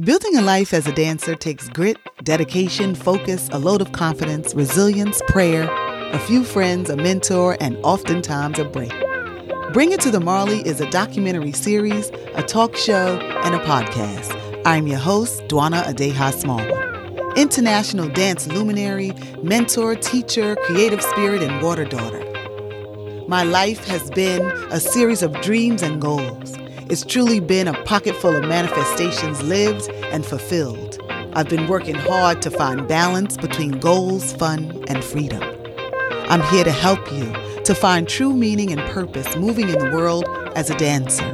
Building a life as a dancer takes grit, dedication, focus, a load of confidence, resilience, prayer, a few friends, a mentor, and oftentimes a break. Bring It to the Marley is a documentary series, a talk show, and a podcast. I'm your host, Dwana Adiaha Smallwood, international dance luminary, mentor, teacher, creative spirit, and water daughter. My life has been a series of dreams and goals. It's truly been a pocket full of manifestations lived and fulfilled. I've been working hard to find balance between goals, fun, and freedom. I'm here to help you to find true meaning and purpose moving in the world as a dancer,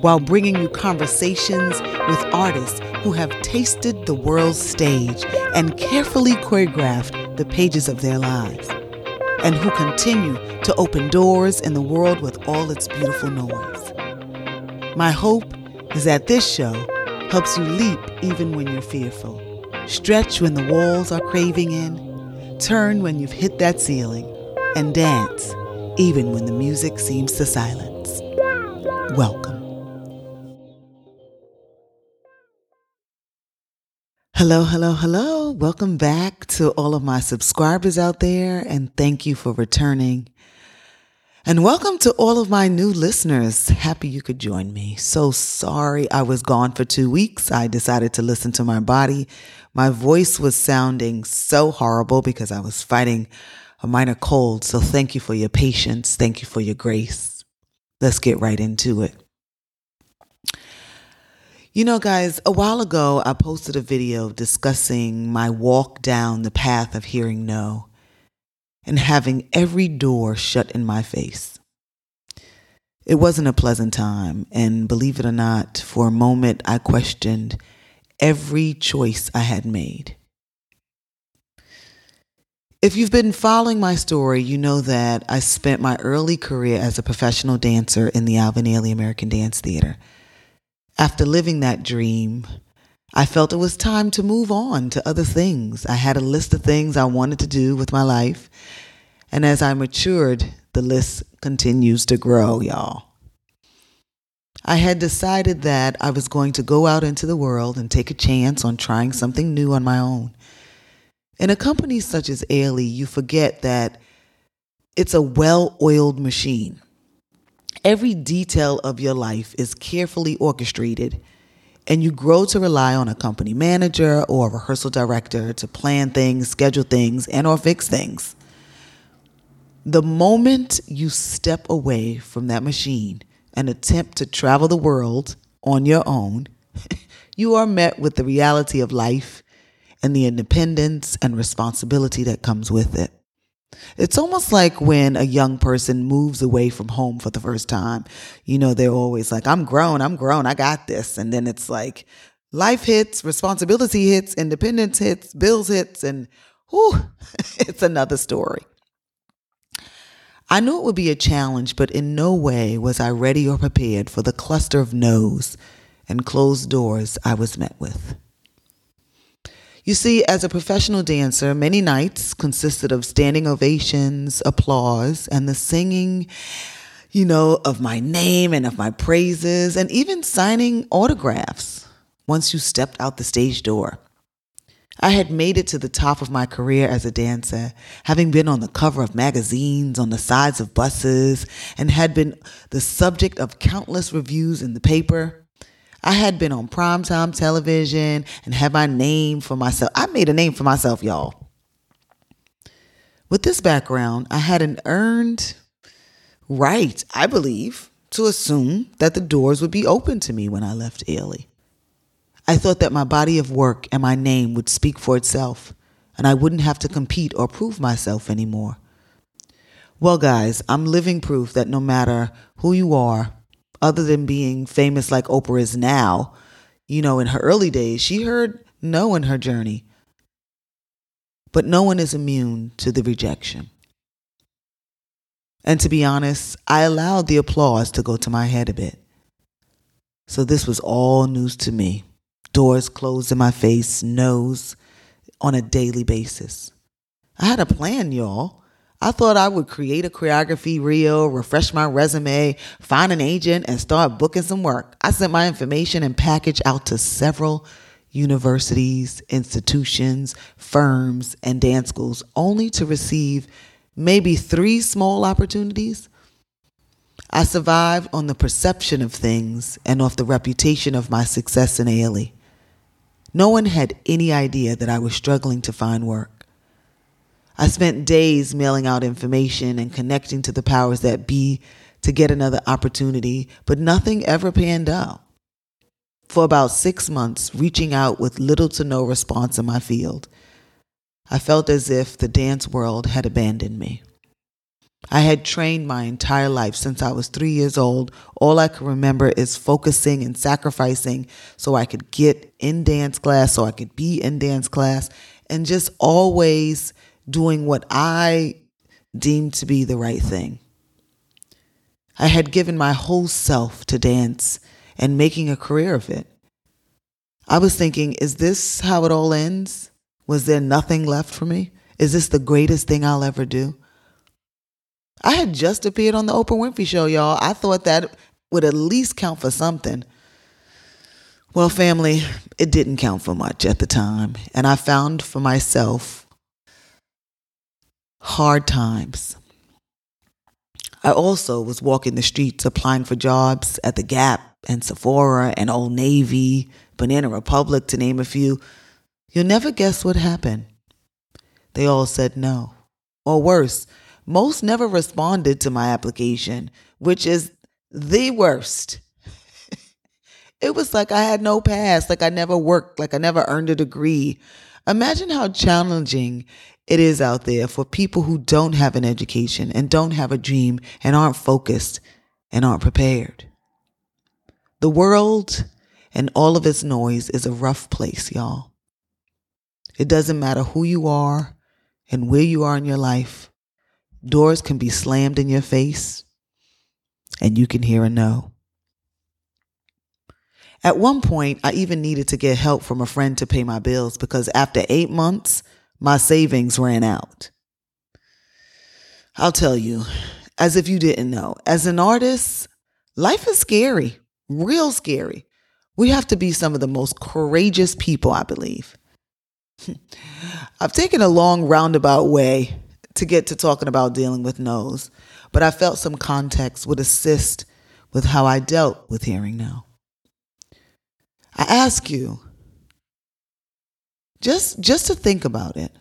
while bringing you conversations with artists who have tasted the world's stage and carefully choreographed the pages of their lives, and who continue to open doors in the world with all its beautiful noise. My hope is that this show helps you leap even when you're fearful, stretch when the walls are craving in, turn when you've hit that ceiling, and dance even when the music seems to silence. Welcome. Hello, hello, hello. Welcome back to all of my subscribers out there, and thank you for returning. And welcome to all of my new listeners. Happy you could join me. So sorry I was gone for two weeks. I decided to listen to my body. My voice was sounding so horrible because I was fighting a minor cold. So thank you for your patience. Thank you for your grace. Let's get right into it. You know, guys, a while ago I posted a video discussing my walk down the path of hearing no and having every door shut in my face. It wasn't a pleasant time, and believe it or not, for a moment I questioned every choice I had made. If you've been following my story, you know that I spent my early career as a professional dancer in the Alvin Ailey American Dance Theater. After living that dream, I felt it was time to move on to other things. I had a list of things I wanted to do with my life. And as I matured, the list continues to grow, y'all. I had decided that I was going to go out into the world and take a chance on trying something new on my own. In a company such as Ailey, you forget that it's a well oiled machine. Every detail of your life is carefully orchestrated and you grow to rely on a company manager or a rehearsal director to plan things, schedule things, and or fix things. The moment you step away from that machine and attempt to travel the world on your own, you are met with the reality of life and the independence and responsibility that comes with it. It's almost like when a young person moves away from home for the first time. You know, they're always like, I'm grown, I'm grown, I got this. And then it's like life hits, responsibility hits, independence hits, bills hits, and whew, it's another story. I knew it would be a challenge, but in no way was I ready or prepared for the cluster of no's and closed doors I was met with. You see, as a professional dancer, many nights consisted of standing ovations, applause, and the singing, you know, of my name and of my praises, and even signing autographs once you stepped out the stage door. I had made it to the top of my career as a dancer, having been on the cover of magazines, on the sides of buses, and had been the subject of countless reviews in the paper. I had been on primetime television and had my name for myself. I made a name for myself, y'all. With this background, I had an earned right, I believe, to assume that the doors would be open to me when I left Ailey. I thought that my body of work and my name would speak for itself, and I wouldn't have to compete or prove myself anymore. Well, guys, I'm living proof that no matter who you are, other than being famous like Oprah is now, you know, in her early days, she heard no in her journey. But no one is immune to the rejection. And to be honest, I allowed the applause to go to my head a bit. So this was all news to me. Doors closed in my face, no's on a daily basis. I had a plan, y'all. I thought I would create a choreography reel, refresh my resume, find an agent, and start booking some work. I sent my information and package out to several universities, institutions, firms, and dance schools, only to receive maybe three small opportunities. I survived on the perception of things and off the reputation of my success in Ailey. No one had any idea that I was struggling to find work. I spent days mailing out information and connecting to the powers that be to get another opportunity, but nothing ever panned out. For about six months, reaching out with little to no response in my field, I felt as if the dance world had abandoned me. I had trained my entire life since I was three years old. All I can remember is focusing and sacrificing so I could get in dance class, so I could be in dance class, and just always doing what I deemed to be the right thing. I had given my whole self to dance and making a career of it. I was thinking, is this how it all ends? Was there nothing left for me? Is this the greatest thing I'll ever do? I had just appeared on the Oprah Winfrey Show, y'all. I thought that would at least count for something. Well, family, it didn't count for much at the time. And I found for myself hard times. I also was walking the streets applying for jobs at the Gap and Sephora and Old Navy, Banana Republic, to name a few. You'll never guess what happened. They all said no. Or worse, most never responded to my application, which is the worst. it was like I had no past, like I never worked, like I never earned a degree. Imagine how challenging it is out there for people who don't have an education and don't have a dream and aren't focused and aren't prepared. The world and all of its noise is a rough place, y'all. It doesn't matter who you are and where you are in your life. Doors can be slammed in your face and you can hear a no. At one point, I even needed to get help from a friend to pay my bills because after eight months, my savings ran out. I'll tell you, as if you didn't know, as an artist, life is scary, real scary. We have to be some of the most courageous people, I believe. I've taken a long roundabout way to get to talking about dealing with no's, but I felt some context would assist with how I dealt with hearing no. I ask you, just just to think about it.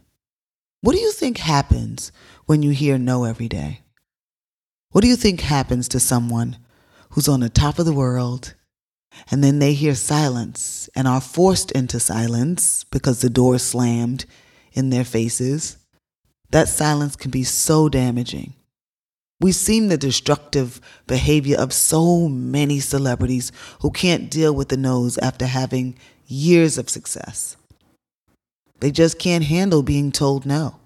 What do you think happens when you hear no every day? What do you think happens to someone who's on the top of the world and then they hear silence and are forced into silence because the door slammed in their faces? That silence can be so damaging. We've seen the destructive behavior of so many celebrities who can't deal with the no's after having years of success. They just can't handle being told no.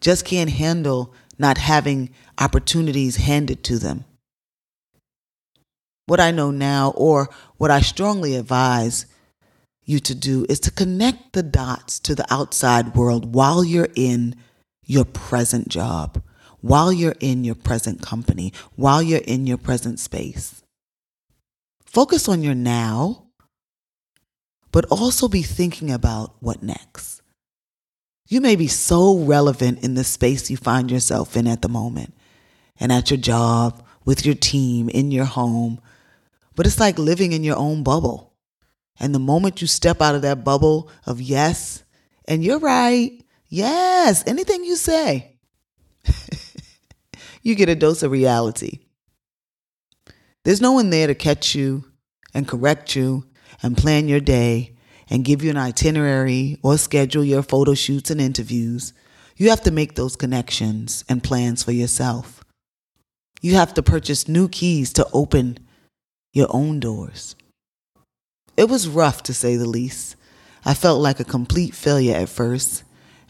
Just can't handle not having opportunities handed to them. What I know now, or what I strongly advise you to do, is to connect the dots to the outside world while you're in your present job, while you're in your present company, while you're in your present space. Focus on your now but also be thinking about what next. You may be so relevant in the space you find yourself in at the moment and at your job, with your team, in your home, but it's like living in your own bubble. And the moment you step out of that bubble of yes, and you're right, yes, anything you say, you get a dose of reality. There's no one there to catch you and correct you and plan your day and give you an itinerary or schedule your photo shoots and interviews, you have to make those connections and plans for yourself. You have to purchase new keys to open your own doors. It was rough to say the least. I felt like a complete failure at first,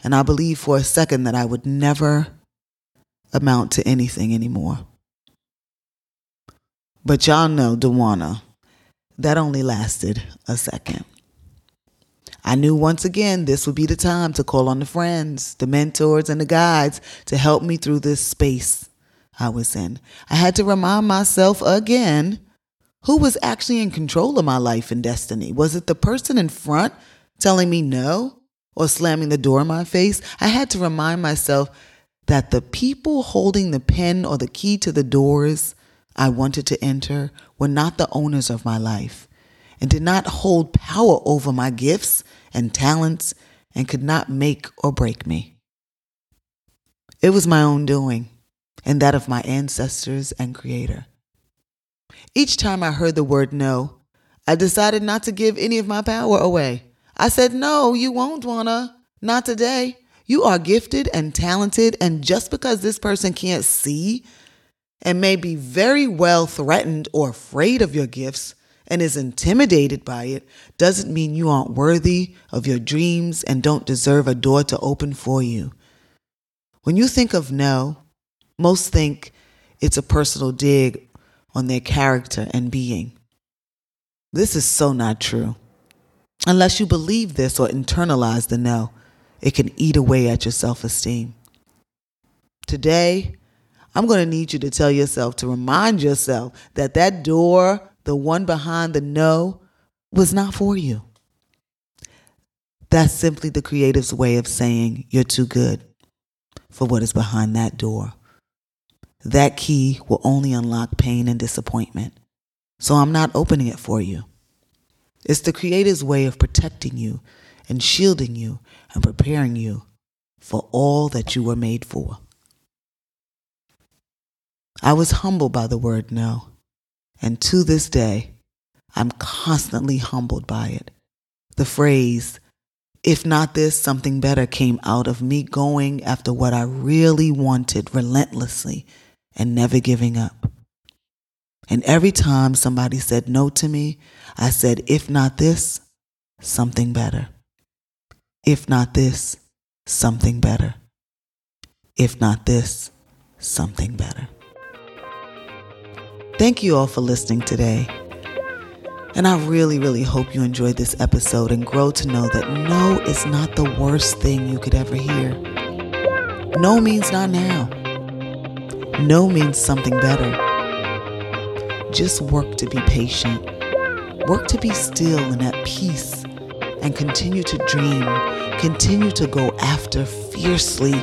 and I believed for a second that I would never amount to anything anymore. But y'all know, Dwana, that only lasted a second. I knew once again this would be the time to call on the friends, the mentors, and the guides to help me through this space I was in. I had to remind myself again who was actually in control of my life and destiny. Was it the person in front telling me no or slamming the door in my face? I had to remind myself that the people holding the pen or the key to the doors I wanted to enter were not the owners of my life and did not hold power over my gifts and talents and could not make or break me. It was my own doing and that of my ancestors and Creator. Each time I heard the word no, I decided not to give any of my power away. I said, No, you won't wanna. Not today. You are gifted and talented, and just because this person can't see and may be very well threatened or afraid of your gifts and is intimidated by it doesn't mean you aren't worthy of your dreams and don't deserve a door to open for you. When you think of no, most think it's a personal dig on their character and being. This is so not true. Unless you believe this or internalize the no, it can eat away at your self esteem. Today, I'm going to need you to tell yourself to remind yourself that that door, the one behind the no, was not for you. That's simply the creative's way of saying you're too good for what is behind that door. That key will only unlock pain and disappointment. So I'm not opening it for you. It's the Creator's way of protecting you and shielding you and preparing you for all that you were made for. I was humbled by the word no, and to this day, I'm constantly humbled by it. The phrase, if not this, something better came out of me going after what I really wanted relentlessly and never giving up. And every time somebody said no to me, I said, if not this, something better. If not this, something better. If not this, something better. Thank you all for listening today. And I really, really hope you enjoyed this episode and grow to know that no is not the worst thing you could ever hear. No means not now. No means something better. Just work to be patient. Work to be still and at peace. And continue to dream. Continue to go after fiercely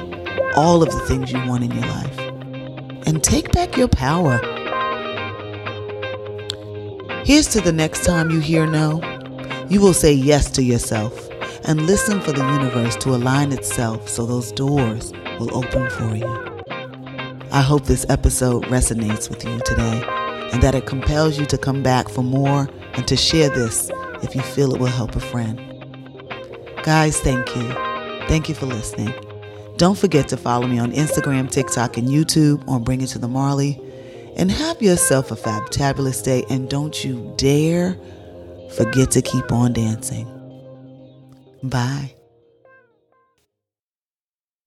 all of the things you want in your life. And take back your power. Here's to the next time you hear no. You will say yes to yourself and listen for the universe to align itself so those doors will open for you. I hope this episode resonates with you today and that it compels you to come back for more and to share this if you feel it will help a friend. Guys, thank you. Thank you for listening. Don't forget to follow me on Instagram, TikTok, and YouTube on Bring It to the Marley. And have yourself a fabulous day. And don't you dare forget to keep on dancing. Bye.